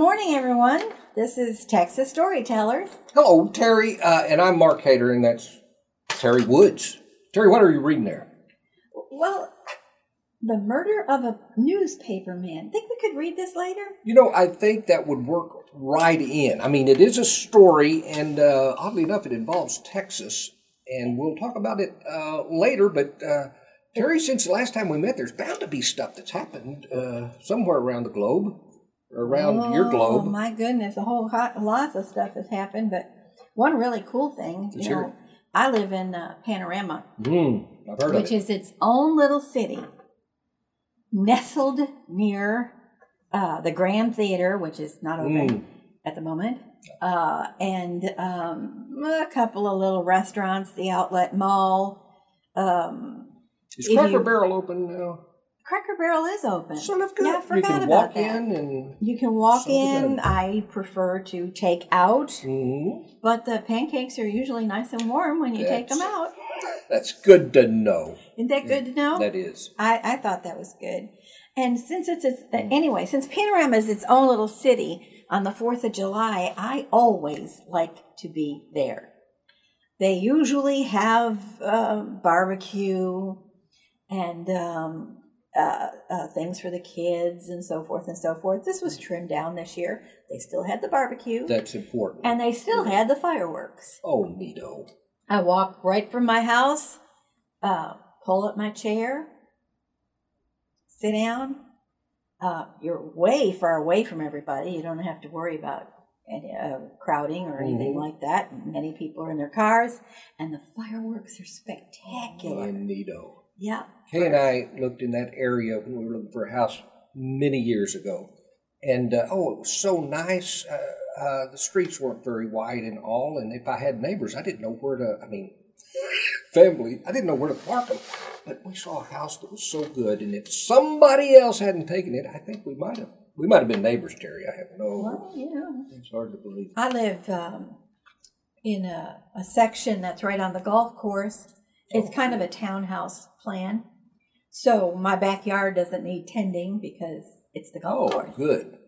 morning, everyone. This is Texas Storytellers. Hello, Terry, uh, and I'm Mark Hader, and that's Terry Woods. Terry, what are you reading there? Well, the murder of a newspaper man. Think we could read this later? You know, I think that would work right in. I mean, it is a story, and uh, oddly enough, it involves Texas, and we'll talk about it uh, later. But uh, Terry, since the last time we met, there's bound to be stuff that's happened uh, somewhere around the globe, around your globe. Oh, my goodness, a whole hot, lots of stuff has happened. But one really cool thing, you know, I live in uh, Panorama, I've heard which it. is its own little city, nestled near uh, the Grand Theater, which is not open Mm. at the moment, uh, and um, a couple of little restaurants, the Outlet Mall. Um, Is Cracker Barrel open now? Cracker Barrel is open. Son of good. Yeah, I you forgot can about walk that. in and. You can walk Son in. I prefer to take out, Mhm. but the pancakes are usually nice and warm when you take them out. That's good to know. Isn't that good to know? That is. I, I thought that was good. And since it's, it's anyway, since Panorama is its own little city on the 4th of July, I always like to be there. They usually have uh, barbecue and um, uh, uh, things for the kids and so forth and so forth. This was trimmed down this year. They still had the barbecue That's important. and they still had the fireworks. oh, neato. I walk right from my house, uh, pull up my chair, sit down. Uh, you're way far away from everybody. You don't have to worry about any, uh, crowding or anything Mhm. like that. Many people are in their cars, and the fireworks are spectacular. And neato. Yeah. Kay and I looked in that area when we were looking for a house many years ago. And uh, oh, it was so nice. Uh, uh, the streets weren't very wide and all. And if I had neighbors, I didn't know where to, I mean, family, I didn't know where to park them. But we saw a house that was so good. And if somebody else hadn't taken it, I think we might have. We might have been neighbors, Terry. I have no. Well, know, It's hard to believe. I live um, in a, a section that's right on the golf course. It's kind of a townhouse plan. So my backyard doesn't need tending because it's the golf Oh, course. good.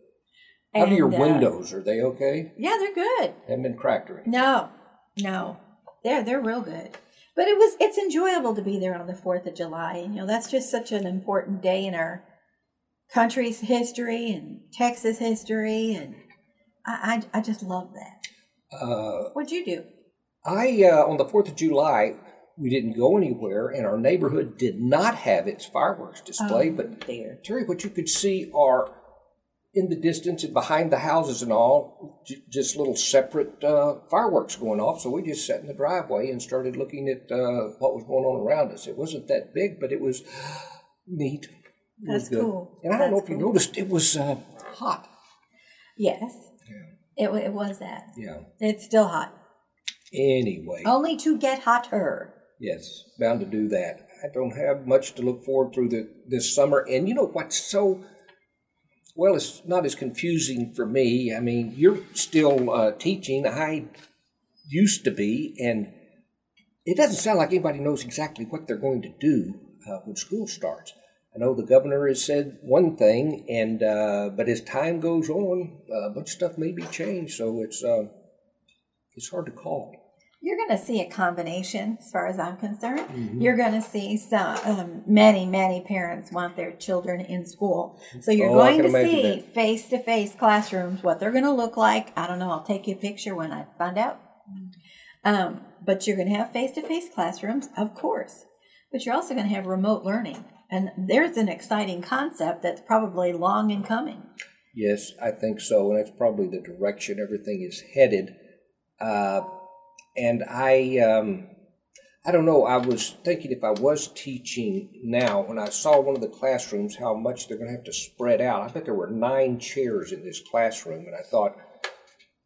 How do your uh, windows? Are they okay? Yeah, they're good. Haven't been cracked or anything? No, no, they're they're real good. But it was it's enjoyable to be there on the Fourth of July. And, you know, that's just such an important day in our country's history and Texas history, and I I, I just love that. Uh, What'd you do? I uh, on the Fourth of July, we didn't go anywhere, and our neighborhood did not have its fireworks display. Oh, but there. Terry, what you could see are in the distance and behind the houses and all, j- just little separate uh, fireworks going off. So we just sat in the driveway and started looking at uh, what was going on around us. It wasn't that big, but it was neat. It That's good. cool. And I don't know if you noticed, it was uh, hot. Yes, Yeah. it it was that. Yeah. It's still hot. Anyway. Only to get hotter. Yes, bound to do that. I don't have much to look forward through the, this summer. And you know what's so, well, it's not as confusing for me. I mean, you're still uh, teaching. I used to be. And it doesn't sound like anybody knows exactly what they're going to do uh, when school starts. I know the governor has said one thing, and uh, but as time goes on, a bunch of stuff may be changed. So it's uh, it's hard to call. You're going to see a combination, as far as I'm concerned. Mm-hmm. You're going to see some, um, many, many parents want their children in school. So you're Oh, going to see face to face classrooms, what they're going to look like. I don't know. I'll take you a picture when I find out. Um, but you're going to have face to face classrooms, of course. But you're also going to have remote learning. And there's an exciting concept that's probably long in coming. Yes, I think so, and that's probably the direction everything is headed. Uh, and I, um, I don't know. I was thinking if I was teaching now, when I saw one of the classrooms, how much they're going to have to spread out. I bet there were nine chairs in this classroom, and I thought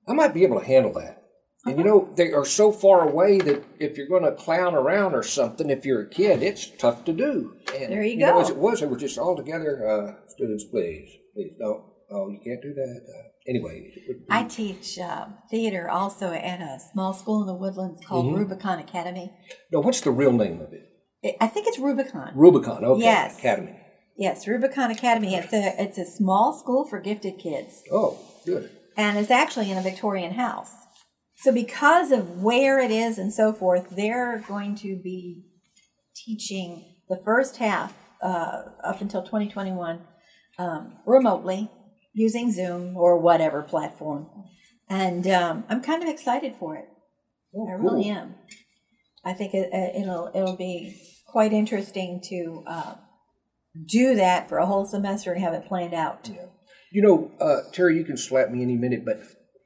I might be able to handle that. And you know, they are so far away that if you're going to clown around or something, if you're a kid, it's tough to do. And, There you know, go. as it was, they were just all together. Uh, students, please, please, don't. oh, you can't do that. Uh, anyway, it I teach uh, theater also at a small school in the woodlands called Mm-hmm. Rubicon Academy. no, what's the real name of it? I- I think it's Rubicon. Rubicon. Okay, Yes. Academy. Yes, Rubicon Academy. It's a it's a small school for gifted kids, Oh, good. and it's actually in a Victorian house. So because of where it is and so forth, they're going to be teaching the first half uh, up until 2021 um, remotely using Zoom or whatever platform, and um, I'm kind of excited for it. Oh, I really cool. am. I think it, it'll it'll be quite interesting to uh, do that for a whole semester and have it planned out. Yeah. You know, uh, Terry, you can slap me any minute, but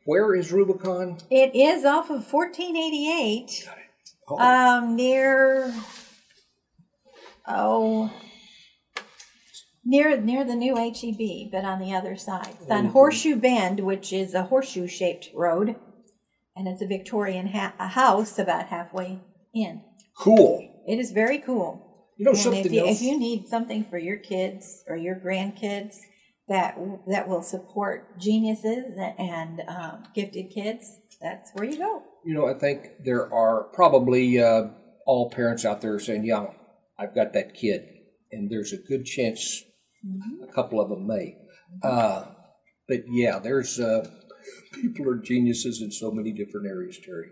where is Rubicon? It is off of 1488, Oh, um, near oh near near the new HEB, but on the other side. It's on. Horseshoe Bend, which is a horseshoe shaped road, and it's a Victorian ha- a house about halfway in. cool. It is very cool. You know and something if you, else? if you need something for your kids or your grandkids that that will support geniuses and um, gifted kids, that's where you go. You know, I think there are probably uh, all parents out there saying, "Yeah, I've got that kid," and there's a good chance a couple of them may. Uh, but yeah, there's uh, people are geniuses in so many different areas, Terry.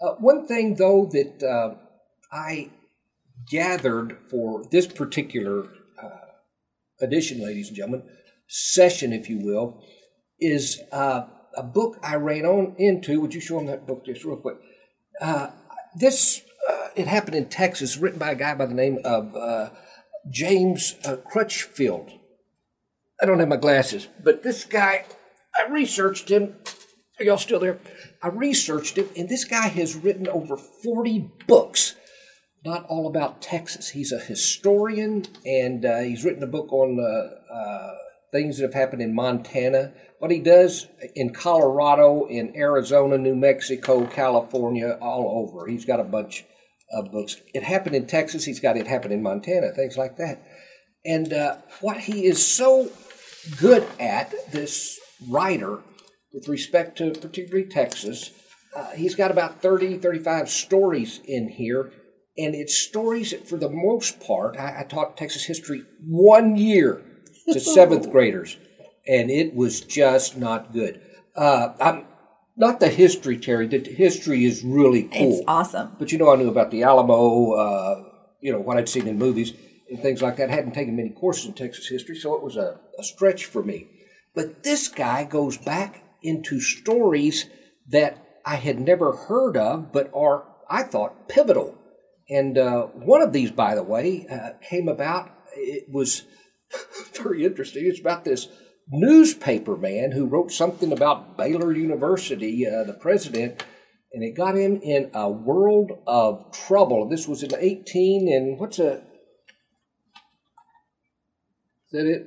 Uh, one thing though that uh, I gathered for this particular uh, edition, ladies and gentlemen, session, if you will, is uh, a book I ran on into. Would you show them that book just real quick? Uh, this it happened in Texas, written by a guy by the name of James uh, Crutchfield. I don't have my glasses, but this guy, I researched him. Are y'all still there? I researched him, and this guy has written over 40 books, not all about Texas. He's a historian, and uh, he's written a book on uh, uh, things that have happened in Montana, what he does in Colorado, in Arizona, New Mexico, California, all over. He's got a bunch of books. It happened in Texas, he's got it happened in Montana, things like that. And uh, what he is so good at, this writer, with respect to particularly Texas, uh, he's got about 30, 35 stories in here. And it's stories that, for the most part, I, I taught Texas history one year to seventh graders, and it was just not good. Uh, I'm not the history, Terry. The history is really cool. It's awesome. But you know, I knew about the Alamo, uh, you know, what I'd seen in movies and things like that. I hadn't taken many courses in Texas history, so it was a, a stretch for me. But this guy goes back into stories that I had never heard of, but are, I thought, pivotal. And uh, one of these, by the way, uh, came about. It was very interesting. It's about this newspaper man who wrote something about Baylor University, uh, the president, and it got him in a world of trouble. This was in 18 and what's a is that it?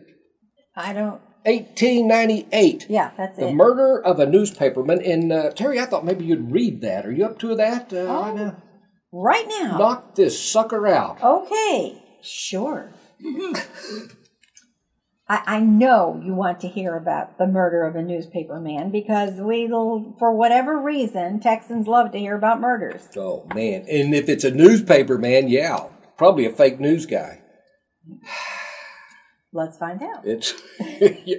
I don't. 1898. Yeah, that's The it. The murder of a newspaperman. And uh, Terry, I thought maybe you'd read that. Are you up to that uh, right Oh. now? right now. Knock this sucker out. Okay, sure. I, I know you want to hear about the murder of a newspaper man because we'll, for whatever reason, Texans love to hear about murders. Oh man! And if it's a newspaper man, yeah, probably a fake news guy. Let's find out. It's yeah.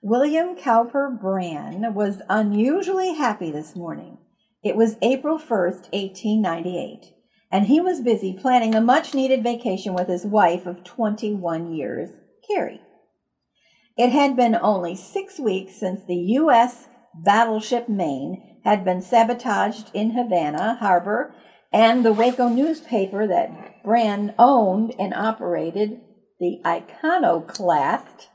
William Cowper Brann was unusually happy this morning. It was April 1st, 1898, and he was busy planning a much needed vacation with his wife of 21 years, Carrie. It had been only six weeks since the U.S. battleship Maine had been sabotaged in Havana harbor, and the Waco newspaper that Brann owned and operated, the Iconoclast,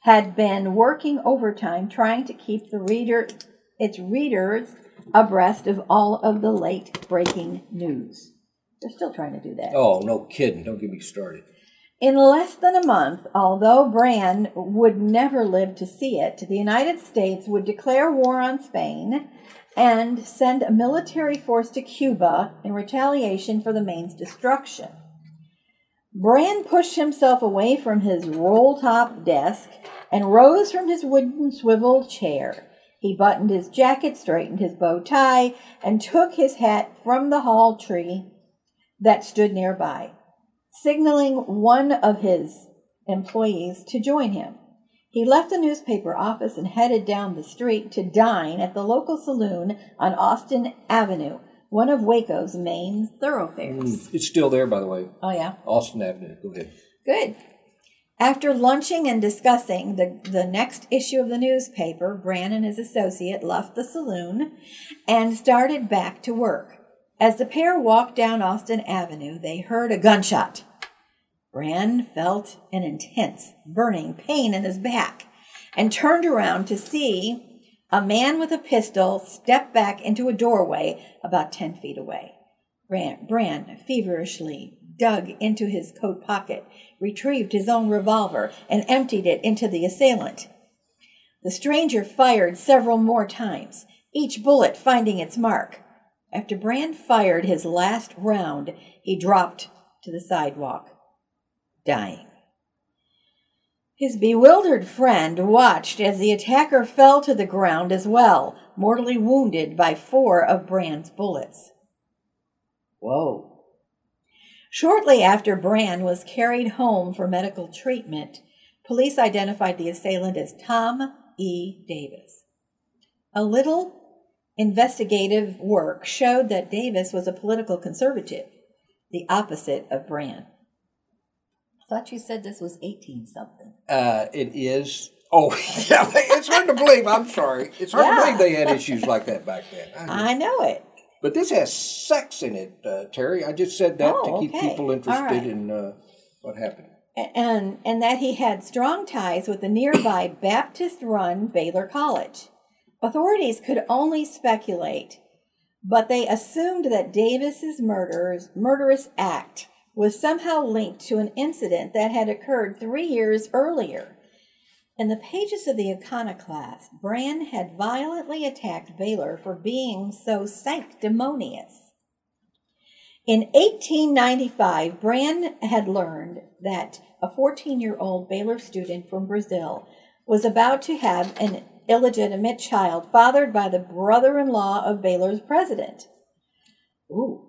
had been working overtime trying to keep the reader its readers abreast of all of the late breaking news. They're still trying to do that. oh no kidding! Don't get me started. In less than a month, although Brann would never live to see it, the United States would declare war on Spain and send a military force to Cuba in retaliation for the Maine's destruction. Brann pushed himself away from his roll top desk and rose from his wooden swivel chair. He buttoned his jacket, straightened his bow tie, and took his hat from the hall tree that stood nearby. signaling one of his employees to join him. He left the newspaper office and headed down the street to dine at the local saloon on Austin Avenue, one of Waco's main thoroughfares. Mm, it's still there, by the way. Oh, yeah. Austin Avenue. Go ahead. Good. After lunching and discussing the, the next issue of the newspaper, Brann and his associate left the saloon and started back to work. As the pair walked down Austin Avenue, they heard a gunshot. Brann felt an intense, burning pain in his back and turned around to see a man with a pistol step back into a doorway about 10 feet away. Brann, Brann feverishly dug into his coat pocket, retrieved his own revolver, and emptied it into the assailant. The stranger fired several more times, each bullet finding its mark. After Brann fired his last round, he dropped to the sidewalk dying. His bewildered friend watched as the attacker fell to the ground as well, mortally wounded by four of Brann's bullets. Whoa. Shortly after Brann was carried home for medical treatment, police identified the assailant as Tom E. Davis. A little investigative work showed that Davis was a political conservative, the opposite of Brann thought you said this was 18 something. Uh, it is. Oh, yeah, it's hard to believe. I'm sorry. It's hard Yeah. to believe they had issues like that back then. I know. I know it. But this has sex in it, uh, Terry. I just said that Oh, to keep okay. people interested right. in uh, what happened. And, and that he had strong ties with the nearby Baptist run Baylor College. Authorities could only speculate, but they assumed that Davis's murder's, murderous act was somehow linked to an incident that had occurred three years earlier. In the pages of the Iconoclast, Brann had violently attacked Baylor for being so sanctimonious. In 1895, Brann had learned that a 14 year old Baylor student from Brazil was about to have an illegitimate child fathered by the brother in law of Baylor's president. Ooh.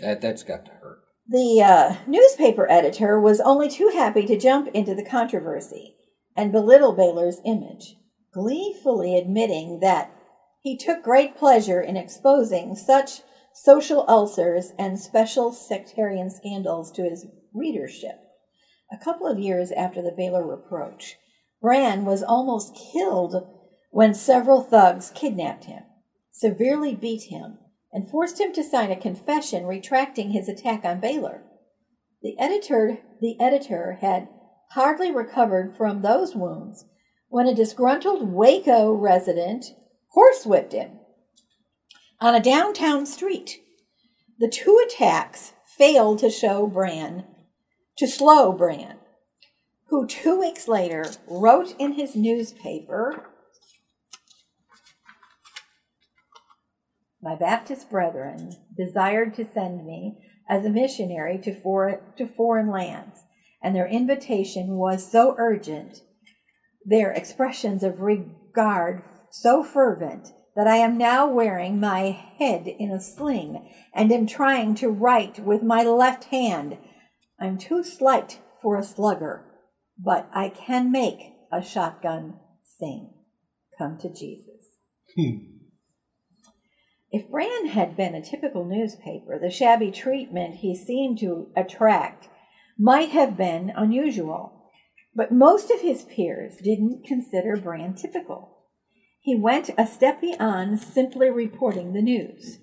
That, that's got to hurt. The uh, newspaper editor was only too happy to jump into the controversy and belittle Baylor's image, gleefully admitting that he took great pleasure in exposing such social ulcers and special sectarian scandals to his readership. A couple of years after the Baylor reproach, Brann was almost killed when several thugs kidnapped him, severely beat him, and forced him to sign a confession retracting his attack on Baylor. The editor, the editor had hardly recovered from those wounds when a disgruntled Waco resident horsewhipped him on a downtown street. The two attacks failed to show Brann, to slow Brann, who two weeks later wrote in his newspaper My Baptist brethren desired to send me as a missionary to, for, to foreign lands, and their invitation was so urgent, their expressions of regard so fervent, that I am now wearing my head in a sling and am trying to write with my left hand. I'm too slight for a slugger, but I can make a shotgun sing. Come to Jesus. Hmm. If Brann had been a typical newspaper, the shabby treatment he seemed to attract might have been unusual. But most of his peers didn't consider Brann typical. He went a step beyond simply reporting the news.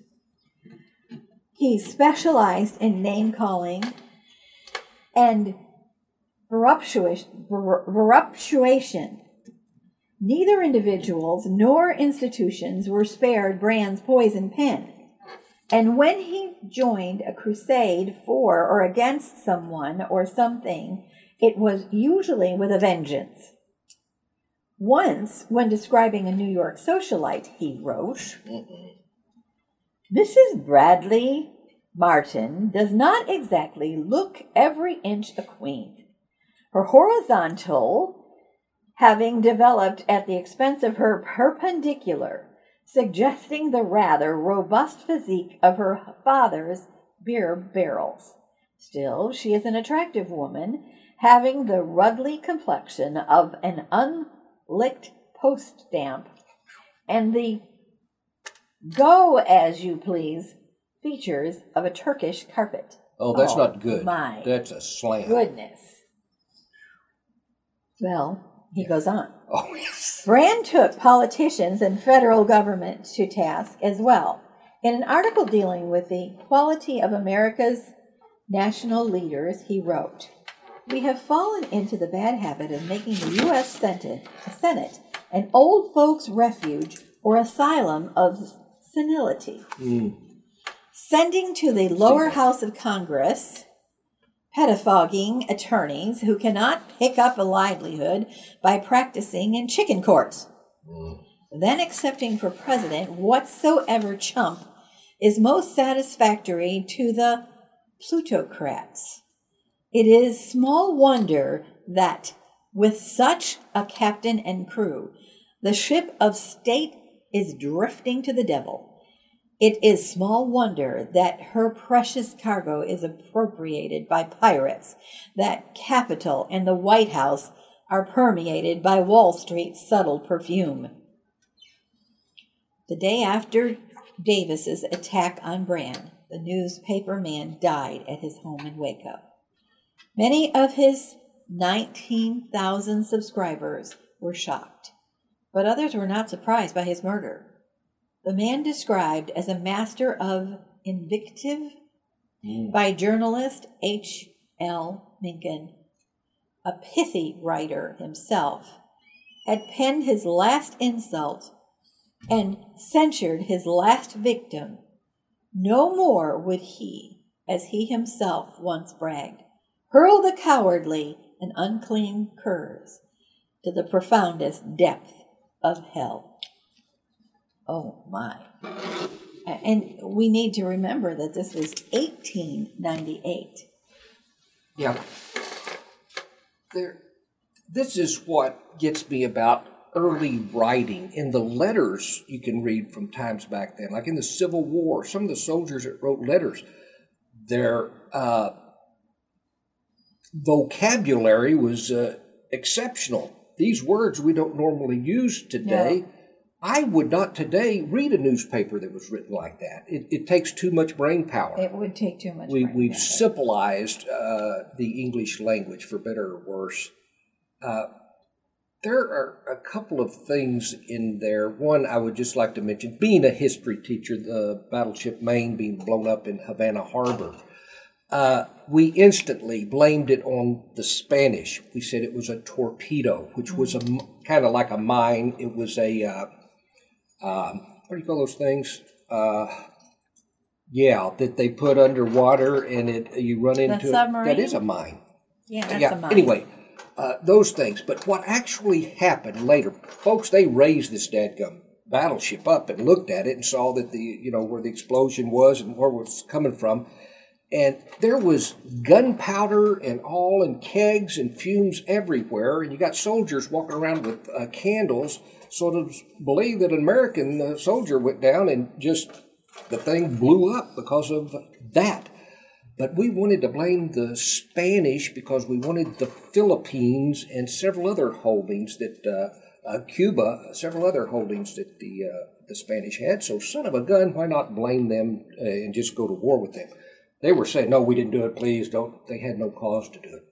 He specialized in name calling and voluptuation. voluptuation. Neither individuals nor institutions were spared Brand's poison pen. And when he joined a crusade for or against someone or something, it was usually with a vengeance. Once, when describing a New York socialite, he wrote, Mrs. Bradley Martin does not exactly look every inch a queen. Her horizontal having developed at the expense of her perpendicular, suggesting the rather robust physique of her father's beer barrels. Still, she is an attractive woman, having the ruddy complexion of an unlicked post stamp and the go as you please features of a Turkish carpet. Oh, that's Oh, not good. my That's a slam. Goodness. Well, he goes on. Oh, yes. Brand took politicians and federal government to task as well. In an article dealing with the quality of America's national leaders, he wrote, We have fallen into the bad habit of making the U.S. Senate, Senate an old folks' refuge or asylum of senility. Mm. Sending to the lower house of Congress pettifogging attorneys who cannot pick up a livelihood by practicing in chicken courts. Mm. Then accepting for president whatsoever chump is most satisfactory to the plutocrats. It is small wonder that, with such a captain and crew, the ship of state is drifting to the devil. It is small wonder that her precious cargo is appropriated by pirates, that Capitol and the White House are permeated by Wall Street's subtle perfume. The day after Davis's attack on Brand, the newspaper man died at his home in Waco. Many of his 19,000 subscribers were shocked, but others were not surprised by his murder. The man described as a master of invective mm. by journalist H. L. Mencken, a pithy writer himself, had penned his last insult and censured his last victim. No more would he, as he himself once bragged, hurl the cowardly and unclean curs to the profoundest depth of hell. Oh my. And we need to remember that this was 1898. Yeah. There, this is what gets me about early writing. In the letters you can read from times back then, like in the Civil War, some of the soldiers that wrote letters, their uh, vocabulary was uh, exceptional. These words we don't normally use today. No. I would not today read a newspaper that was written like that. It, it takes too much brain power It would take too much. we, brain we've power. simplified uh, the English language for better or worse. Uh, there are a couple of things in there. One I would just like to mention being a history teacher, the battleship Maine being blown up in Havana Harbor. Uh, we instantly blamed it on the Spanish. We said it was a torpedo, which was a kind of like a mine. It was a uh, um, what do you call those things? Uh, yeah, that they put underwater and it you run into it. submarine? That is a mine. Yeah, that's yeah. a mine. Anyway, uh, those things. But what actually happened later, folks, they raised this dadgum battleship up and looked at it and saw that the you know where the explosion was and where it was coming from. And there was gunpowder and all, and kegs and fumes everywhere. And you got soldiers walking around with uh, candles, sort of believe that an American uh, soldier went down and just the thing blew up because of that. But we wanted to blame the Spanish because we wanted the Philippines and several other holdings that uh, uh, Cuba, several other holdings that the uh, the Spanish had. So, son of a gun, why not blame them uh, and just go to war with them? They were saying, "No, we didn't do it. Please don't." They had no cause to do it.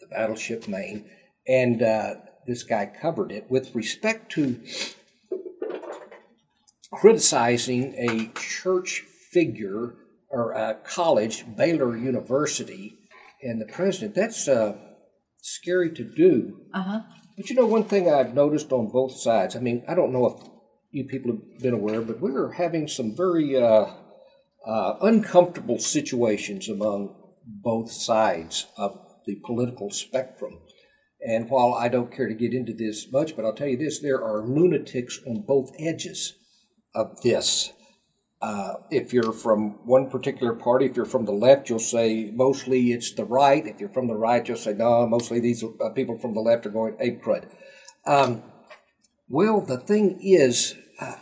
The battleship Maine, and uh, this guy covered it with respect to criticizing a church figure or a college, Baylor University, and the president. That's uh, scary to do. Uh huh. But you know, one thing I've noticed on both sides, I mean, I don't know if you people have been aware, but we're having some very uh, uh, uncomfortable situations among both sides of the political spectrum. And while I don't care to get into this much, but I'll tell you this there are lunatics on both edges of this. Uh, if you're from one particular party, if you're from the left, you'll say mostly it's the right. If you're from the right, you'll say no, mostly these uh, people from the left are going ape crud. Um, well, the thing is, uh,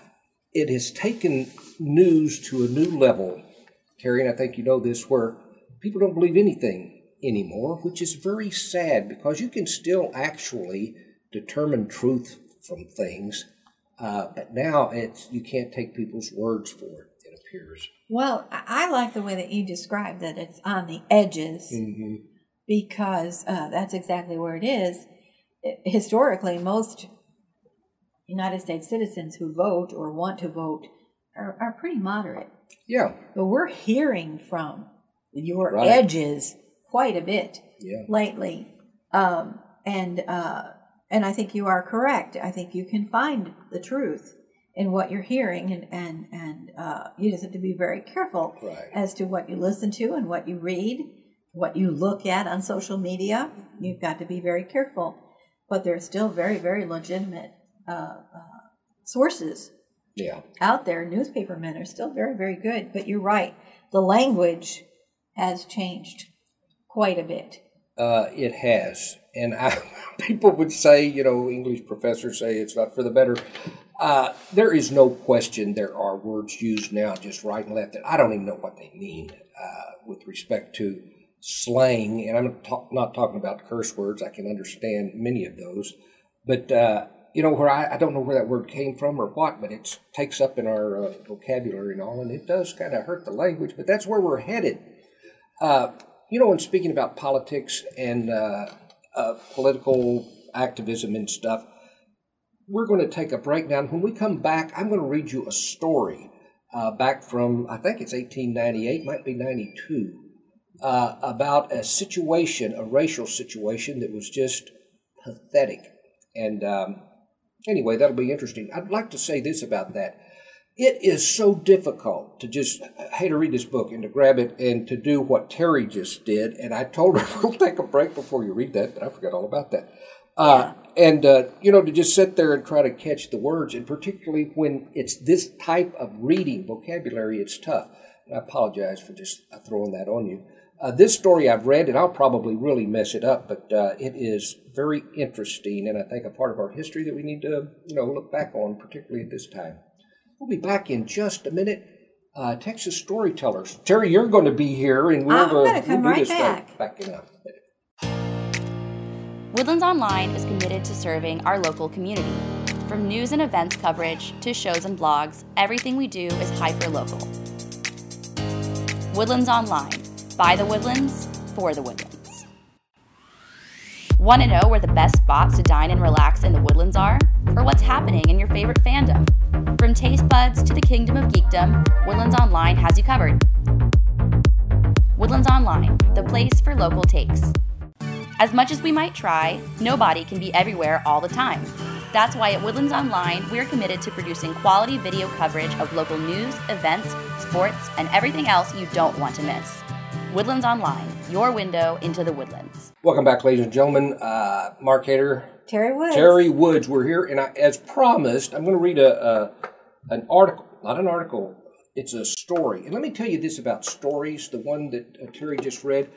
it has taken news to a new level, Terry, and I think you know this, where people don't believe anything anymore, which is very sad because you can still actually determine truth from things, uh, but now it's you can't take people's words for it. It appears. Well, I like the way that you describe that it's on the edges Mm-hmm. because uh, that's exactly where it is. Historically, most United States citizens who vote or want to vote are, are pretty moderate. Yeah, But we're hearing from your Right. edges quite a bit yeah, lately, um, and uh, and I think you are correct. I think you can find the truth in what you're hearing, and and and uh, you just have to be very careful Right. as to what you listen to and what you read, what you look at on social media. You've got to be very careful, but there are still very very legitimate uh, uh, sources yeah. out there. Newspapermen are still very, very good. But you're right. The language has changed quite a bit. Uh, it has, and I, people would say, you know, English professors say it's not for the better. Uh, there is no question there are words used now just right and left that I don't even know what they mean uh, with respect to slang. And I'm ta- not talking about curse words. I can understand many of those, but uh, you know where I, I don't know where that word came from or what, but it takes up in our uh, vocabulary and all, and it does kind of hurt the language. But that's where we're headed. You know, when speaking about politics and uh, uh, political activism and stuff, we're going to take a break breakdown. When we come back, I'm going to read you a story uh, back from, I think it's 1898, might be 92, uh, about a situation, a racial situation that was just pathetic. And um, anyway, that'll be interesting. I'd like to say this about that. It is so difficult to just, I hate to read this book and to grab it and to do what Terry just did. And I told her, we'll take a break before you read that, but I forgot all about that. Uh, and, uh, you know, to just sit there and try to catch the words, and particularly when it's this type of reading vocabulary, it's tough. And I apologize for just uh, throwing that on you. Uh, this story I've read, and I'll probably really mess it up, but uh, it is very interesting, and I think a part of our history that we need to, you know, look back on, particularly at this time. We'll be back in just a minute. Uh, Texas storytellers. Terry, you're going to be here, and we'll, I'm uh, gonna come we'll do right this thing back. back in a minute. Woodlands Online is committed to serving our local community. From news and events coverage to shows and blogs, everything we do is hyper local. Woodlands Online. By the Woodlands, for the Woodlands. Want to know where the best spots to dine and relax in the Woodlands are? Or what's happening in your favorite fandom? From taste buds to the kingdom of geekdom, Woodlands Online has you covered. Woodlands Online, the place for local takes. As much as we might try, nobody can be everywhere all the time. That's why at Woodlands Online, we're committed to producing quality video coverage of local news, events, sports, and everything else you don't want to miss. Woodlands Online, your window into the woodlands. Welcome back, ladies and gentlemen. Uh, Mark Hader, Terry Woods. Terry Woods, we're here, and I, as promised, I'm going to read a, a an article, not an article. It's a story, and let me tell you this about stories. The one that uh, Terry just read.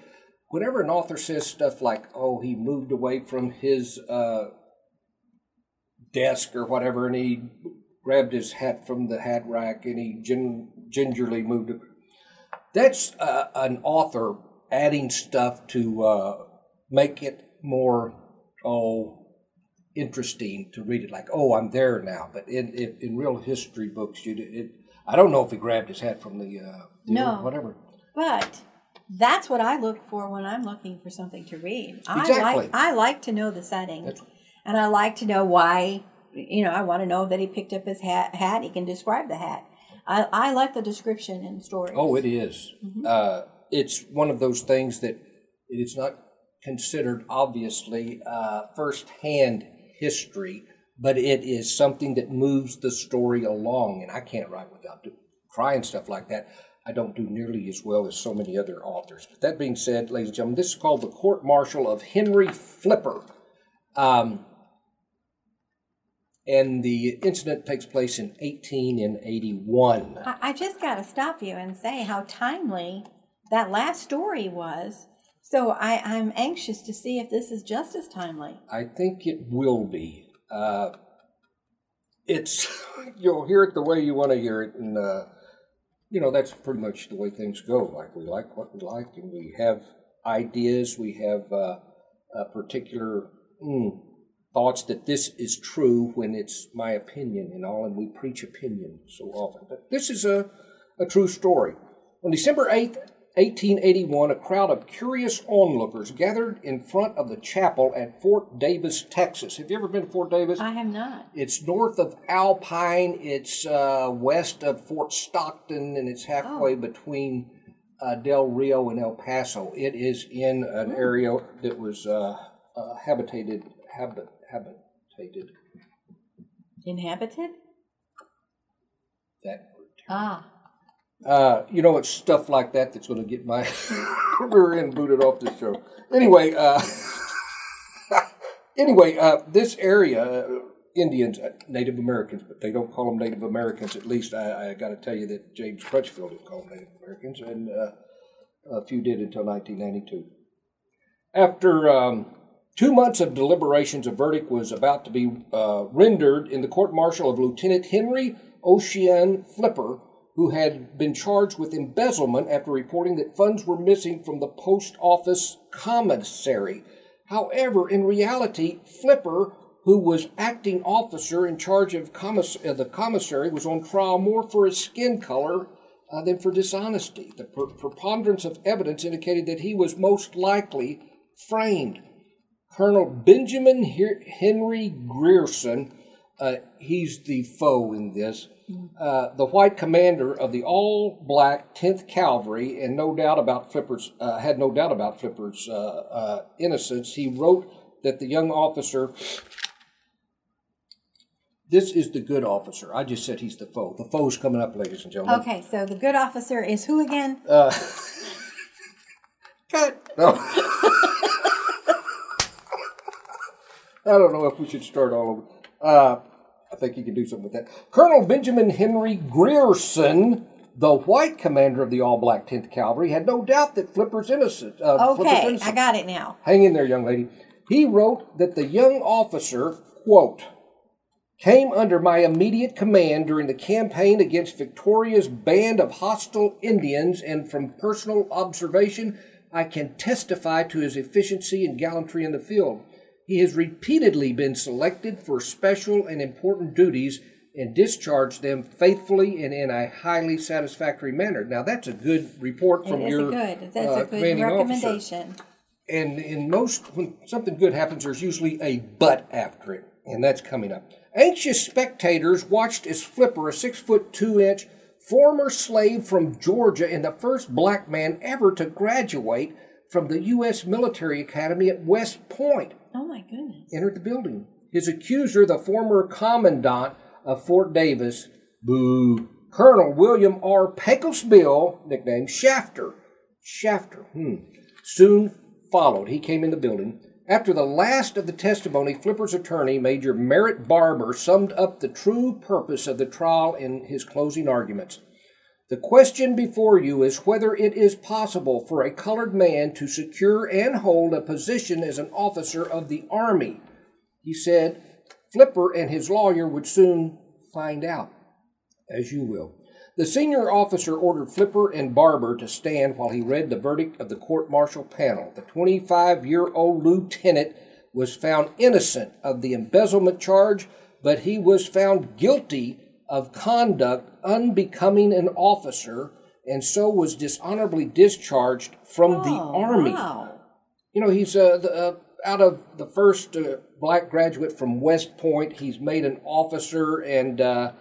Whenever an author says stuff like, "Oh, he moved away from his uh, desk or whatever, and he grabbed his hat from the hat rack, and he gin- gingerly moved," it," that's uh, an author adding stuff to uh, make it more oh interesting to read it like oh i'm there now but in in, in real history books you it, i don't know if he grabbed his hat from the uh the No. whatever But that's what I look for when I'm looking for something to read. I Exactly. like I like to know the setting, That's- and I like to know why. You know, I want to know that he picked up his hat. Hat. He can describe the hat. I, I like the description in stories. oh it is. uh it's one of those things that it is not considered obviously uh first-hand history but it is something that moves the story along and i can't write without do, trying stuff like that. I don't do nearly as well as so many other authors. But that being said ladies and gentlemen this is called the court martial of henry flipper. Um, and the incident takes place in 1881 I, I just got to stop you and say how timely that last story was. So I, I'm anxious to see if this is just as timely. I think it will be. Uh, it's you'll hear it the way you want to hear it, and uh, you know, that's pretty much the way things go. Like we like what we like, and we have ideas, we have uh, particular mm, thoughts that this is true when it's my opinion and all, and we preach opinion so often. But this is a, a true story. On December 8th, 1881, a crowd of curious onlookers gathered in front of the chapel at Fort Davis, Texas. Have you ever been to Fort Davis? I have not. It's north of Alpine. It's uh, west of Fort Stockton, and it's halfway Oh. between uh, Del Rio and El Paso. It is in an area that was uh, uh, habitated, habit, habitated. Inhabited? That word. Ah. Uh, you know, it's stuff like that that's going to get my rear end booted off this show. Anyway, uh, anyway, uh, this area, uh, Indians, uh, Native Americans, but they don't call them Native Americans. At least I, I got to tell you that James Crutchfield didn't Native Americans, and uh, a few did until 1992. After um, two months of deliberations, a verdict was about to be rendered in the court martial of Lieutenant Henry Ossian Flipper, who had been charged with embezzlement after reporting that funds were missing from the post office commissary. However, in reality, Flipper, who was acting officer in charge of commiss- uh, the commissary, was on trial more for his skin color uh, than for dishonesty. The per- preponderance of evidence indicated that he was most likely framed. Colonel Benjamin Henry Grierson, uh, he's the foe in this, uh, the white commander of the all black 10th Cavalry, and no doubt about Flipper's, uh, had no doubt about Flipper's uh, uh, innocence. He wrote that the young officer, this is the good officer. I just said he's the foe. The foe's coming up, ladies and gentlemen. Okay, so the good officer is who again? Cut. No. I don't know if we should start all over. Uh, I think you can do something with that. Colonel Benjamin Henry Grierson, the white commander of the all black 10th Cavalry, had no doubt that Flipper's innocent. Uh, Flipper's okay, innocent. I got it now. Hang in there, young lady. He wrote that the young officer, quote, came under my immediate command during the campaign against Victorio's band of hostile Indians, and from personal observation, I can testify to his efficiency and gallantry in the field. He has repeatedly been selected for special and important duties and discharged them faithfully and in a highly satisfactory manner. Now, that's a good report from your good. That's uh, a good commanding officer recommendation. and in most when something good happens there's usually a but after it and that's coming up anxious spectators watched as flipper a six foot two inch former slave from georgia and the first black man ever to graduate from the u.s military academy at west point Oh my goodness. entered the building his accuser the former commandant of fort davis boo colonel william r Pecos Bill nicknamed shafter shafter hmm soon followed. He came in the building. After the last of the testimony, Flipper's attorney, Major Merritt Barber, summed up the true purpose of the trial in his closing arguments. The question before you is whether it is possible for a colored man to secure and hold a position as an officer of the Army. He said Flipper and his lawyer would soon find out, as you will. The senior officer ordered Flipper and Barber to stand while he read the verdict of the court martial panel. The 25 year old lieutenant was found innocent of the embezzlement charge, but he was found guilty of conduct unbecoming an officer and so was dishonorably discharged from the Oh, Army. Wow. You know, he's uh, the, uh, out of the first uh, black graduate from West Point. He's made an officer, and uh,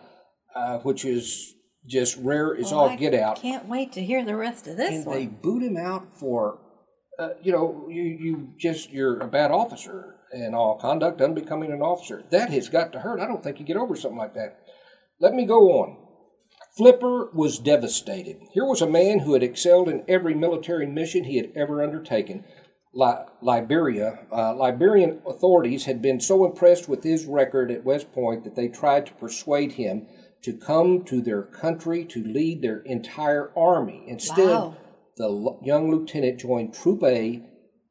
uh, which is just rare as Well, all I get out. Can't wait to hear the rest of this And one. they boot him out for, uh, you know, you you just you're a bad officer and all conduct unbecoming an officer. That has got to hurt. I don't think you get over something like that. Let me go on. Flipper was devastated. Here was a man who had excelled in every military mission he had ever undertaken. Li- Liberia, uh, Liberian authorities had been so impressed with his record at West Point that they tried to persuade him to come to their country to lead their entire army. Instead, Wow. the l- young lieutenant joined Troop A,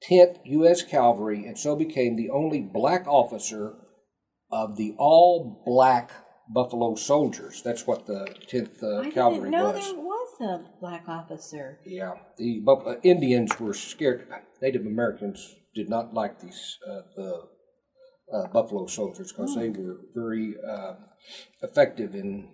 10th U.S. Cavalry, and so became the only black officer of the all black Buffalo Soldiers. That's what the 10th uh, I Cavalry didn't know was. there was a black officer. Yeah, the Buff- uh, Indians were scared. Native Americans did not like these uh, the uh, Buffalo soldiers because they were very uh, effective in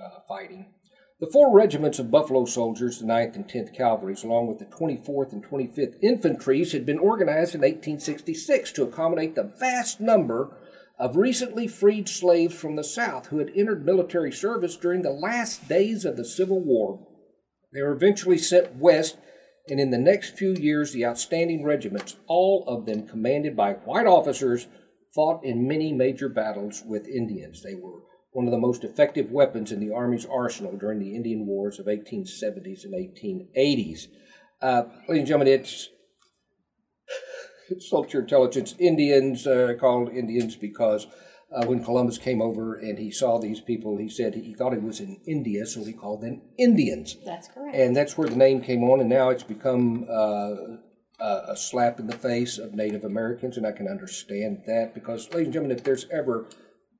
uh, fighting. The four regiments of Buffalo soldiers, the 9th and 10th Cavalries, along with the 24th and 25th Infantries, had been organized in 1866 to accommodate the vast number of recently freed slaves from the South who had entered military service during the last days of the Civil War. They were eventually sent west, and in the next few years, the outstanding regiments, all of them commanded by white officers, fought in many major battles with Indians. They were one of the most effective weapons in the Army's arsenal during the Indian Wars of 1870s and 1880s. Uh, ladies and gentlemen, it's your intelligence. Indians uh, called Indians because uh, when Columbus came over and he saw these people, he said he thought he was in India, so he called them Indians. That's correct. And that's where the name came on, and now it's become uh, a a slap in the face of Native Americans, and I can understand that because, ladies and gentlemen, if there's ever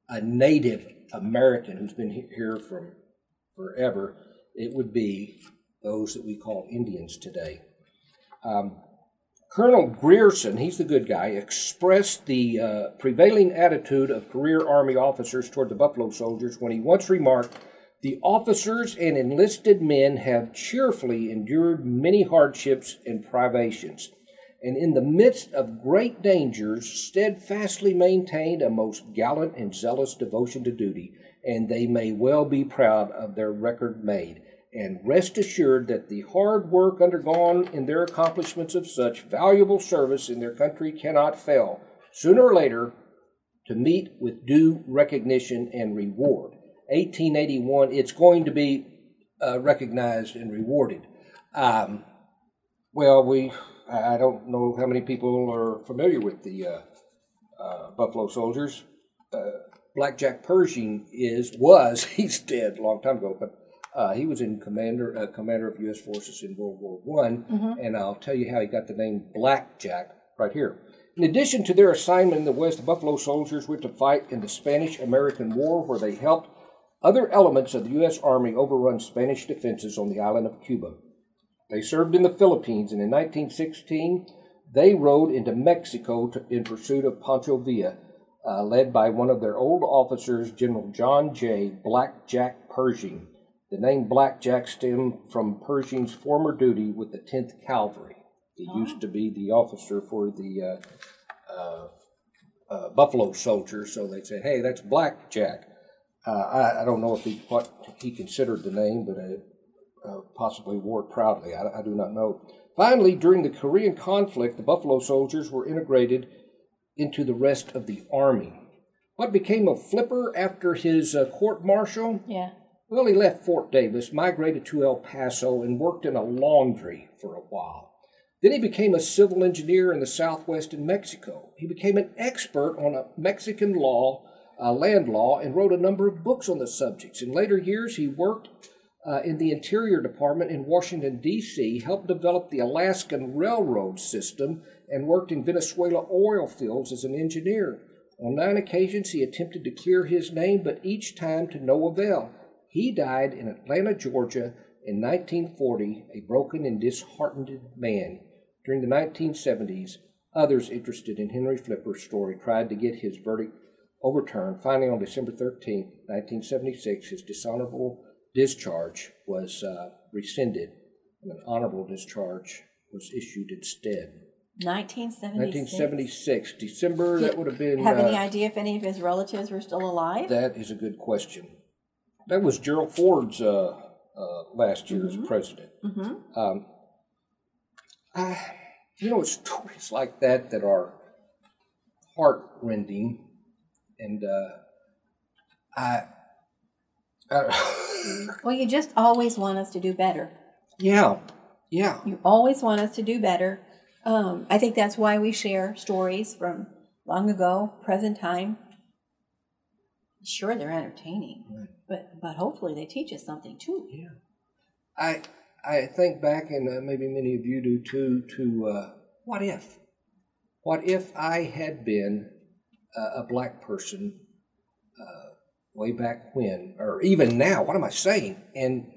a Native American who's been here from forever, it would be those that we call Indians today. Um, Colonel Grierson, he's the good guy, expressed the uh, prevailing attitude of career Army officers toward the Buffalo Soldiers when he once remarked, The officers and enlisted men have cheerfully endured many hardships and privations, and in the midst of great dangers steadfastly maintained a most gallant and zealous devotion to duty, and they may well be proud of their record made and rest assured that the hard work undergone in their accomplishments of such valuable service in their country cannot fail, sooner or later, to meet with due recognition and reward. 1881, it's going to be uh, recognized and rewarded. Um, well, we, I don't know how many people are familiar with the uh, uh, Buffalo Soldiers. Uh, Black Jack Pershing is, was, he's dead a long time ago, but uh, he was in commander uh, commander of U.S. forces in World War One, and I'll tell you how he got the name Black Jack right here. In addition to their assignment in the West, the Buffalo Soldiers went to fight in the Spanish-American War, where they helped other elements of the U.S. Army overrun Spanish defenses on the island of Cuba. They served in the Philippines, and in 1916 they rode into Mexico to, in pursuit of Pancho Villa, uh, led by one of their old officers, General John J. Black Jack Pershing. The name Blackjack stemmed from Pershing's former duty with the 10th Cavalry. He used to be the officer for the uh, uh, uh, Buffalo Soldiers, so they said, "Hey, that's Blackjack." Uh, I, I don't know if he what he considered the name, but uh, uh, possibly wore it proudly. I, I do not know. Finally, during the Korean conflict, the Buffalo Soldiers were integrated into the rest of the army. What became of Flipper after his uh, court martial? yeah. Well, he left Fort Davis, migrated to El Paso, and worked in a laundry for a while. Then he became a civil engineer in the southwest in Mexico. He became an expert on Mexican law, uh, land law, and wrote a number of books on the subjects. In later years, he worked uh, in the Interior Department in Washington, D.C., helped develop the Alaskan Railroad system, and worked in Venezuela oil fields as an engineer. On nine occasions, he attempted to clear his name, but each time to no avail. He died in Atlanta, Georgia in 1940, a broken and disheartened man. During the 1970s, others interested in Henry Flipper's story tried to get his verdict overturned. Finally, on December 13, 1976, his dishonorable discharge was uh, rescinded and an honorable discharge was issued instead. 1976. 1976, December, that would have been. Have any uh, idea if any of his relatives were still alive? That is a good question. That was Gerald Ford's uh, uh, last year as president. mm-hmm. Um, I, you know, it's stories like that that are heartrending, and uh, I, I Well, you just always want us to do better. yeah, yeah, You always want us to do better. Um, I think that's why we share stories from long ago, present time. Sure, they're entertaining, Right. but but hopefully they teach us something too. yeah. I I think back, and uh, maybe many of you do too. To uh, what if? What if I had been uh, a black person uh, way back when, or even now? What am I saying? And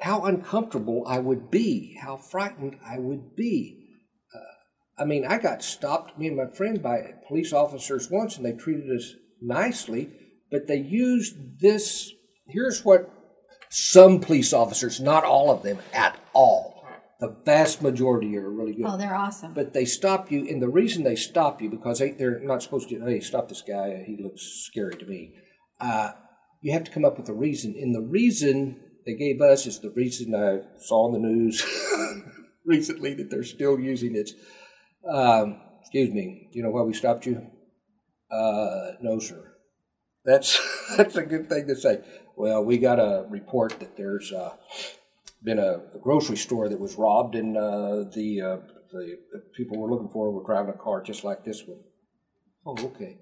how uncomfortable I would be, how frightened I would be. Uh, I mean, I got stopped, me and my friend, by police officers once, and they treated us nicely, but they used this. Here's what some police officers, not all of them at all, the vast majority are really good. Oh, they're awesome. But they stop you, and the reason they stop you because they, they're not supposed to. Hey, stop this guy. He looks scary to me. Uh, you have to come up with a reason, and the reason they gave us is the reason I saw on the news recently that they're still using it. Um, excuse me. You know why we stopped you? Uh, no, sir. That's that's a good thing to say. Well, we got a report that there's uh, been a, a, grocery store that was robbed, and uh, the, uh, the people we're looking for were driving a car just like this one. Oh, okay.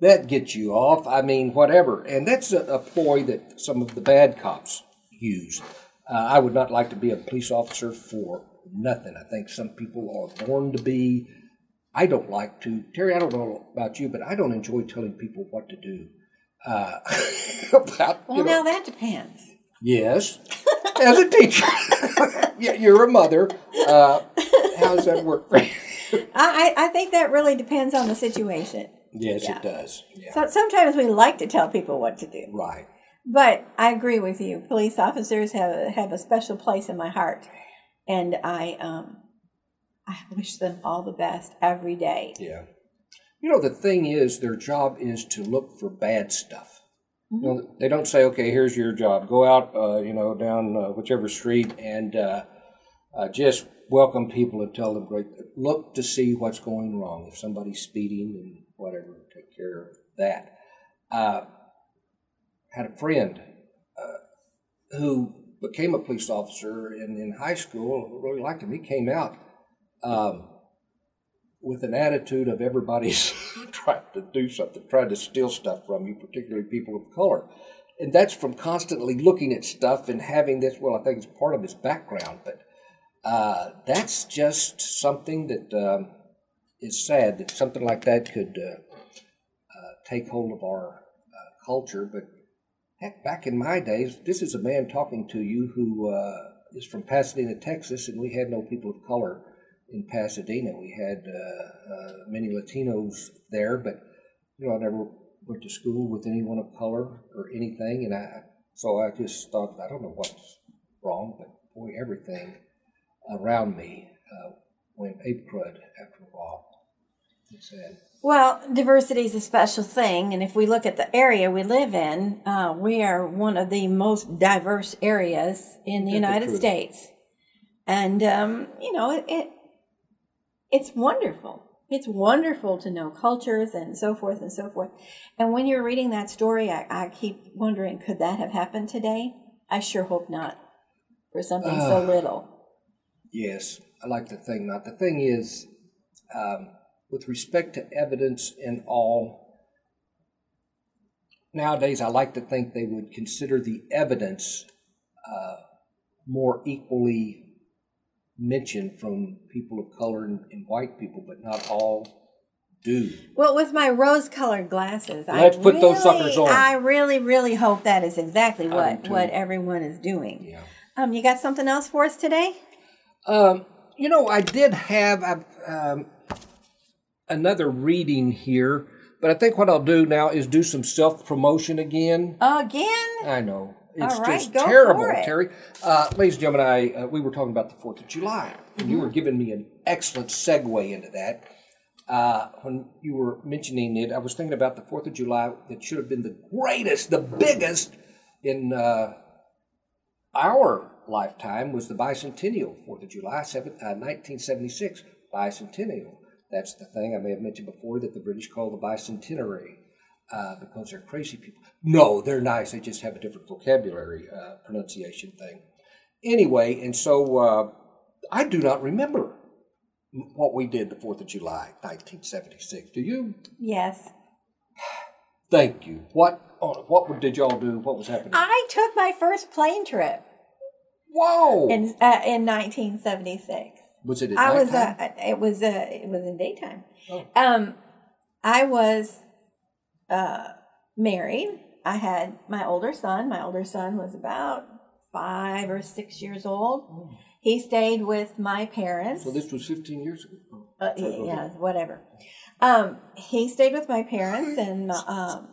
That gets you off. I mean, whatever. And that's a, a ploy that some of the bad cops use. Uh, I would not like to be a police officer for nothing. I think some people are born to be. I don't like to, Terry. I don't know about you, but I don't enjoy telling people what to do. Uh, about, well, you know, now that depends. Yes, as a teacher, yeah, you're a mother. Uh, how does that work for you? I, I think that really depends on the situation. Yes, yeah. it does. Yeah. So sometimes we like to tell people what to do. Right. But I agree with you. Police officers have have a special place in my heart, and I um, I wish them all the best every day. Yeah. You know the thing is, their job is to look for bad stuff. Mm-hmm. You know, they don't say, "Okay, here's your job. Go out, uh, you know, down uh, whichever street and uh, uh just welcome people and tell them great. Look to see what's going wrong. If somebody's speeding and whatever, take care of that." Uh, had a friend uh, who became a police officer and in high school, really liked him. He came out um, with an attitude of everybody's trying to do something, trying to steal stuff from you, particularly people of color. And that's from constantly looking at stuff and having this. Well, I think it's part of his background, but uh, that's just something that um, is sad that something like that could uh, uh, take hold of our uh, culture. But Heck, back in my days, this is a man talking to you who uh, is from Pasadena, Texas, and we had no people of color in Pasadena. We had uh, uh, many Latinos there, but you know, I never went to school with anyone of color or anything, and I so I just thought I don't know what's wrong, but boy, everything around me uh, went ape crud after a while. It's sad. Well, diversity is a special thing, and if we look at the area we live in, uh, we are one of the most diverse areas in the United States, and um, you know it, it. It's wonderful. It's wonderful to know cultures and so forth and so forth. And when you're reading that story, I, I keep wondering, could that have happened today? I sure hope not, for something uh, so little. Yes, I like to think not. The thing is. Um, with respect to evidence and all, nowadays I like to think they would consider the evidence uh, more equally mentioned from people of color and, and, white people, but not all do. Well, with my rose-colored glasses, let's I put really, those suckers on. I really, really hope that is exactly what what everyone is doing. Yeah. Um, you got something else for us today? Um, you know, I did have. Um, another reading here, but I think what I'll do now is do some self promotion again. Again? I know. It's All right, just terrible. Terry. Uh, ladies and gentlemen, I uh, we were talking about the Fourth of July, and Mm-hmm. you were giving me an excellent segue into that. Uh, when you were mentioning it, I was thinking about the Fourth of July that should have been the greatest, the biggest in uh, our lifetime was the bicentennial Fourth of July, seven, uh, 1976 bicentennial. That's the thing I may have mentioned before that the British call the bicentenary uh, because they're crazy people. No, they're nice. They just have a different vocabulary uh, pronunciation thing. Anyway, and so uh, I do not remember what we did the 4th of July, 1976. Do you? Yes. Thank you. What oh, what did y'all do? What was happening? I took my first plane trip Whoa! in uh, in 1976. was it? I was uh, it was uh, it was in daytime. Oh. Um, I was uh married. I had my older son. My older son was about five or six years old. He stayed with my parents. So this was 15 years ago. Oh, Uh, yeah, whatever. Um, he stayed with my parents, and um,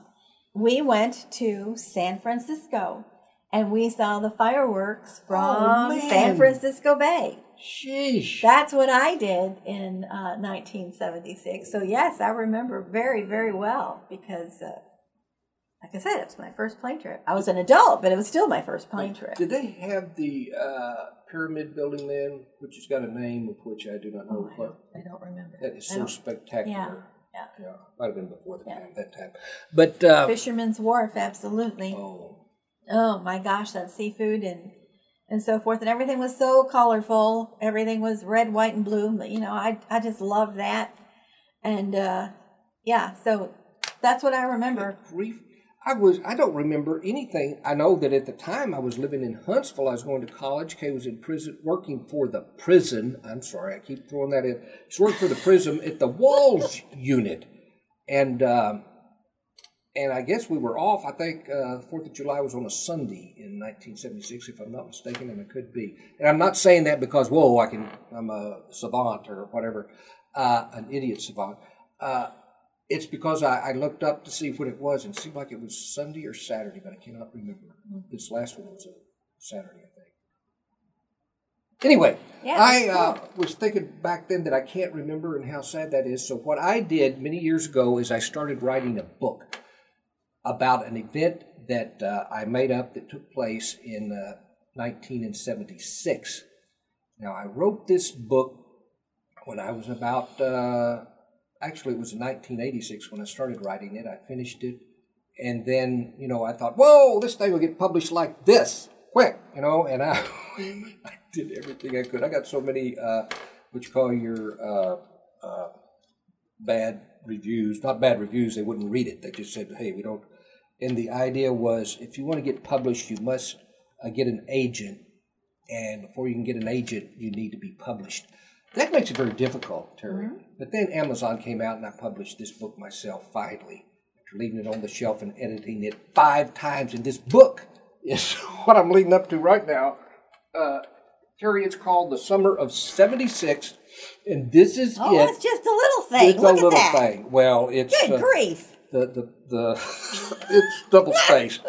we went to San Francisco, and we saw the fireworks from Oh. San Francisco Bay. Sheesh. That's what I did in uh, 1976. So yes, I remember very, very well because, uh, like I said, it was my first plane trip. I was an adult, but it was still my first plane trip. Did they have the uh, pyramid building then, which has got a name of which I do not know Oh, I what? don't, I don't remember. That is so spectacular. Yeah, Yeah, might have been before the Yeah. time, that time. But uh, Fisherman's Wharf, absolutely. oh, Oh my gosh, that seafood and and so forth, and everything was so colorful. Everything was red, white, and blue. But you know, I I just love that, and uh, yeah, so that's what I remember. I was I don't remember anything. I know that at the time I was living in Huntsville. I was going to college. Kay was in prison, working for the prison. I'm sorry, I keep throwing that in. She worked for the prison at the Walls unit, and um, and I guess we were off. I think uh, Fourth of July was on a Sunday in 1976, if I'm not mistaken, and it could be. And I'm not saying that because whoa, I can I'm a savant or whatever, uh, an idiot savant. Uh, it's because I, I looked up to see what it was and it seemed like it was Sunday or Saturday, but I cannot remember. This last one was a Saturday, I think. Anyway, Yeah, I uh, was thinking back then that I can't remember and how sad that is. So what I did many years ago is I started writing a book about an event that uh, I made up that took place in uh, 1976. Now I wrote this book when I was about uh, actually it was 1986 when I started writing it. I finished it, and then you know I thought, whoa, this thing will get published like this quick, you know, and I, I did everything I could. I got so many uh, what you call your uh, uh, bad reviews, not bad reviews. They wouldn't read it. They just said, hey, we don't. And the idea was, if you want to get published, you must uh, get an agent, and before you can get an agent, you need to be published. That makes it very difficult, Terry. But then Amazon came out and I published this book myself finally, after leaving it on the shelf and editing it five times. And this book is what I'm leading up to right now. Uh, Terry, it's called The Summer of 76, and this is Oh, it. that's just a little thing. It's Look a little that. thing. Well, it's Good uh, grief. The the the it's double spaced,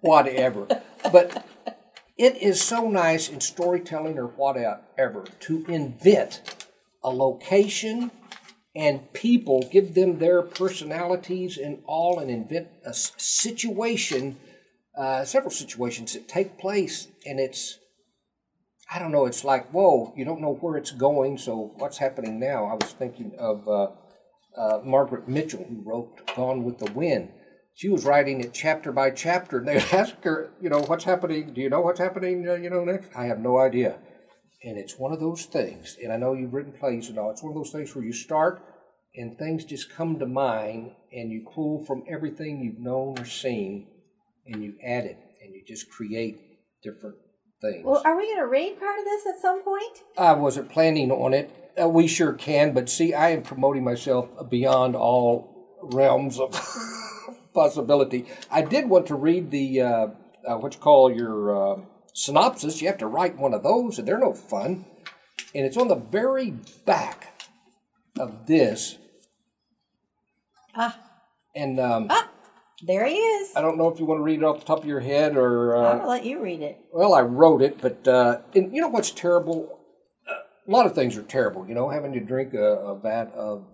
whatever. But it is so nice in storytelling or whatever to invent a location and people, give them their personalities and all, and invent a situation, uh, several situations that take place, and it's. I don't know. It's like, whoa, you don't know where it's going. So what's happening now? I was thinking of uh, uh, Margaret Mitchell, who wrote Gone with the Wind. She was writing it chapter by chapter, and they would ask her, you know, what's happening? Do you know what's happening? Uh, you know, next? I have no idea. And it's one of those things, and I know you've written plays and all. It's one of those things where you start, and things just come to mind, and you pull from everything you've known or seen, and you add it, and you just create different things. Well, are we going to read part of this at some point? I wasn't planning on it. Uh, we sure can, but see, I am promoting myself beyond all realms of possibility. I did want to read the uh, uh, what you call your uh, synopsis. You have to write one of those, and they're no fun. And it's on the very back of this. Ah, And um, ah, there he is. I don't know if you want to read it off the top of your head or. Uh, I'll let you read it. Well, I wrote it, but uh, and you know what's terrible? A lot of things are terrible. You know, having to drink a, a vat of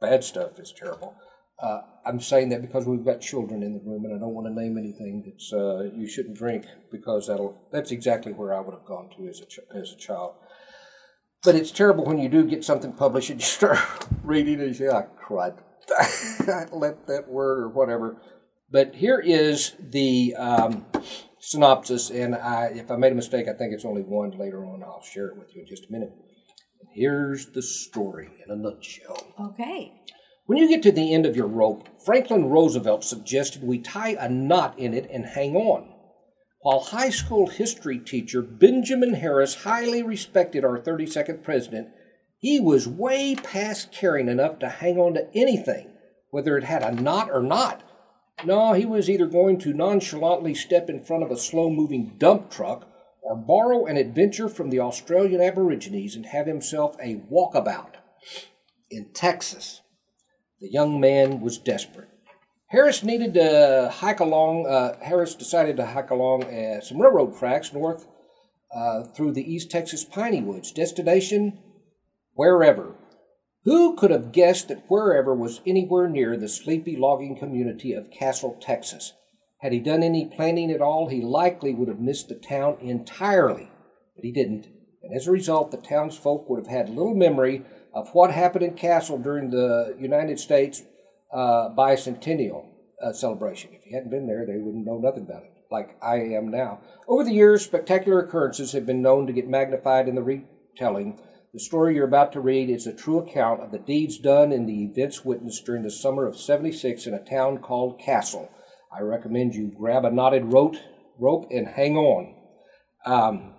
bad stuff is terrible. Uh, I'm saying that because we've got children in the room, and I don't want to name anything that's uh, you shouldn't drink because that'll that's exactly where I would have gone to as a ch- as a child. But it's terrible when you do get something published and you start reading and you say, "Ah, crud, I let that word or whatever." But here is the um, synopsis, and I, if I made a mistake, I think it's only one. Later on, I'll share it with you in just a minute. Here's the story in a nutshell. Okay. When you get to the end of your rope, Franklin Roosevelt suggested we tie a knot in it and hang on. While high school history teacher Benjamin Harris highly respected our 32nd president, he was way past caring enough to hang on to anything, whether it had a knot or not. No, he was either going to nonchalantly step in front of a slow moving dump truck or borrow an adventure from the Australian Aborigines and have himself a walkabout in Texas. The young man was desperate. Harris needed to hike along. Uh, Harris decided to hike along uh, some railroad tracks north uh, through the East Texas piney woods. Destination wherever. Who could have guessed that wherever was anywhere near the sleepy logging community of Castle, Texas? Had he done any planning at all, he likely would have missed the town entirely, but he didn't. And as a result, the townsfolk would have had little memory of what happened in Castle during the United States uh, bicentennial uh, celebration. If he hadn't been there, they wouldn't know nothing about it, like I am now. Over the years, spectacular occurrences have been known to get magnified in the retelling. The story you're about to read is a true account of the deeds done and the events witnessed during the summer of 76 in a town called Castle. I recommend you grab a knotted rope, rope and hang on. Um,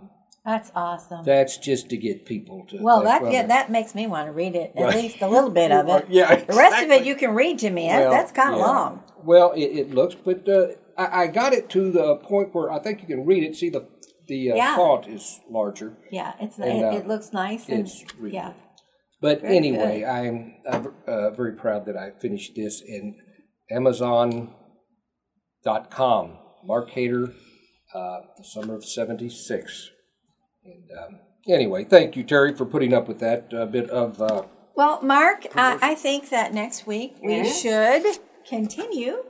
That's awesome. that's just to get people to. well, that yeah, that makes me want to read it at Right. least a little bit of it. Yeah, exactly. The rest of it you can read to me. Well, That's kind of yeah. long. Well, it, it looks, but uh, I, I got it to the point where I think you can read it. See, the the uh, Yeah. font is larger. Yeah, it's And, it, uh, it looks nice. And, it's really yeah. But Very anyway, good. I'm uh, uh, very proud that I finished this in Amazon.com. Mark Hader, uh, the summer of '76. And um, anyway, thank you, Terry, for putting up with that uh, bit of. Uh, Well, Mark, I, I think that next week we Mm-hmm. should continue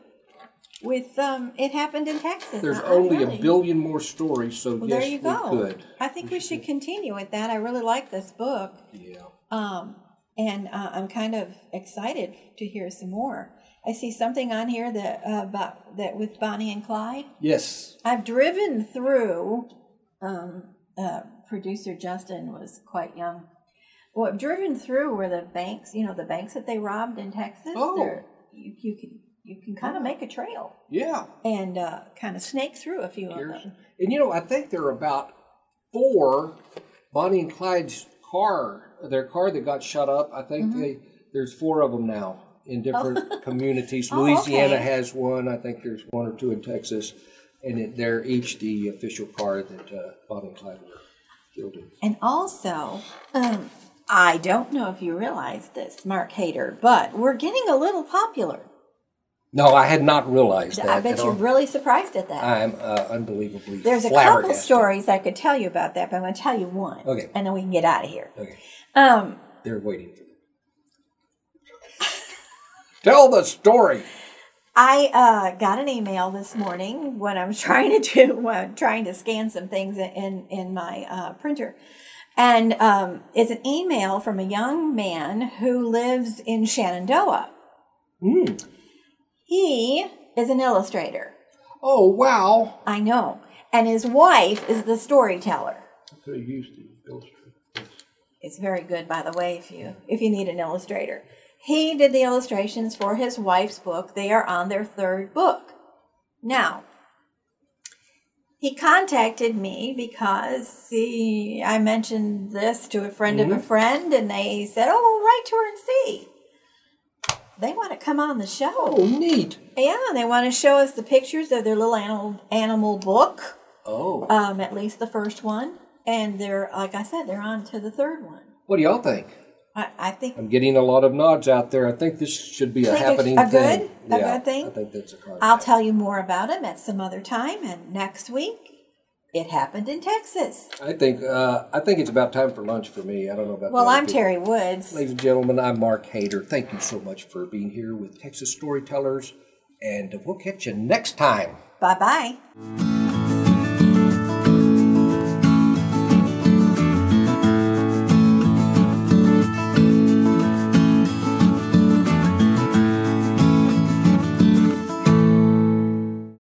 with um, it happened in Texas. there's I- I only really- a billion more stories, so Well, yes, there you go. we could. I think we should continue with that. I really like this book. Yeah. Um, and uh, I'm kind of excited to hear some more. I see something on here that uh, about that with Bonnie and Clyde. Yes. I've driven through. Um, uh, producer Justin was quite young. Well, I've driven through where the banks, you know, the banks that they robbed in Texas. Oh. You, you can you can kind of make a trail Yeah. and uh, kind of snake through a few of them. And you know, I think there are about four Bonnie and Clyde's car, their car that got shut up. I think they there's four of them now in different communities. Mm-hmm. Oh, Louisiana okay. has one. I think there's one or two in Texas, and it, they're each the official car that uh, Bonnie and Clyde were. And also, um, I don't know if you realize this, Mark Hader, but we're getting a little popular. No, I had not realized that. I bet you're all. really surprised at that. I'm uh, unbelievably. There's a couple stories I could tell you about that, but I'm going to tell you one. Okay. And then we can get out of here. Okay, Um, they're waiting for. Tell the story. I uh, got an email this morning when I was trying to do uh, trying to scan some things in in my uh, printer, and um, it's an email from a young man who lives in Shenandoah. Hmm. He is an illustrator. Oh wow! I know, and his wife is the storyteller. Could have used to illustrate. It's very good, by the way, if you if you need an illustrator. He did the illustrations for his wife's book. They are on their third book. Now, he contacted me because he, I mentioned this to a friend of a friend, and they said, "Oh, well, write to her and see." They want to come on the show. Oh, neat. Yeah, they want to show us the pictures of their little animal animal book. Oh, Um, at least the first one, and they're like I said, they're on to the third one. what do y'all think? I, I think I'm getting a lot of nods out there. I think this should be a happening a thing. good- a good thing? I think that's a concept. I'll tell you more about him at some other time. And next week, it happened in Texas. I think uh, I think it's about time for lunch for me. I don't know about. Well, I'm people. Terry Woods. Ladies and gentlemen, I'm Mark Hader. Thank you so much for being here with Texas Storytellers, and we'll catch you next time. Bye bye.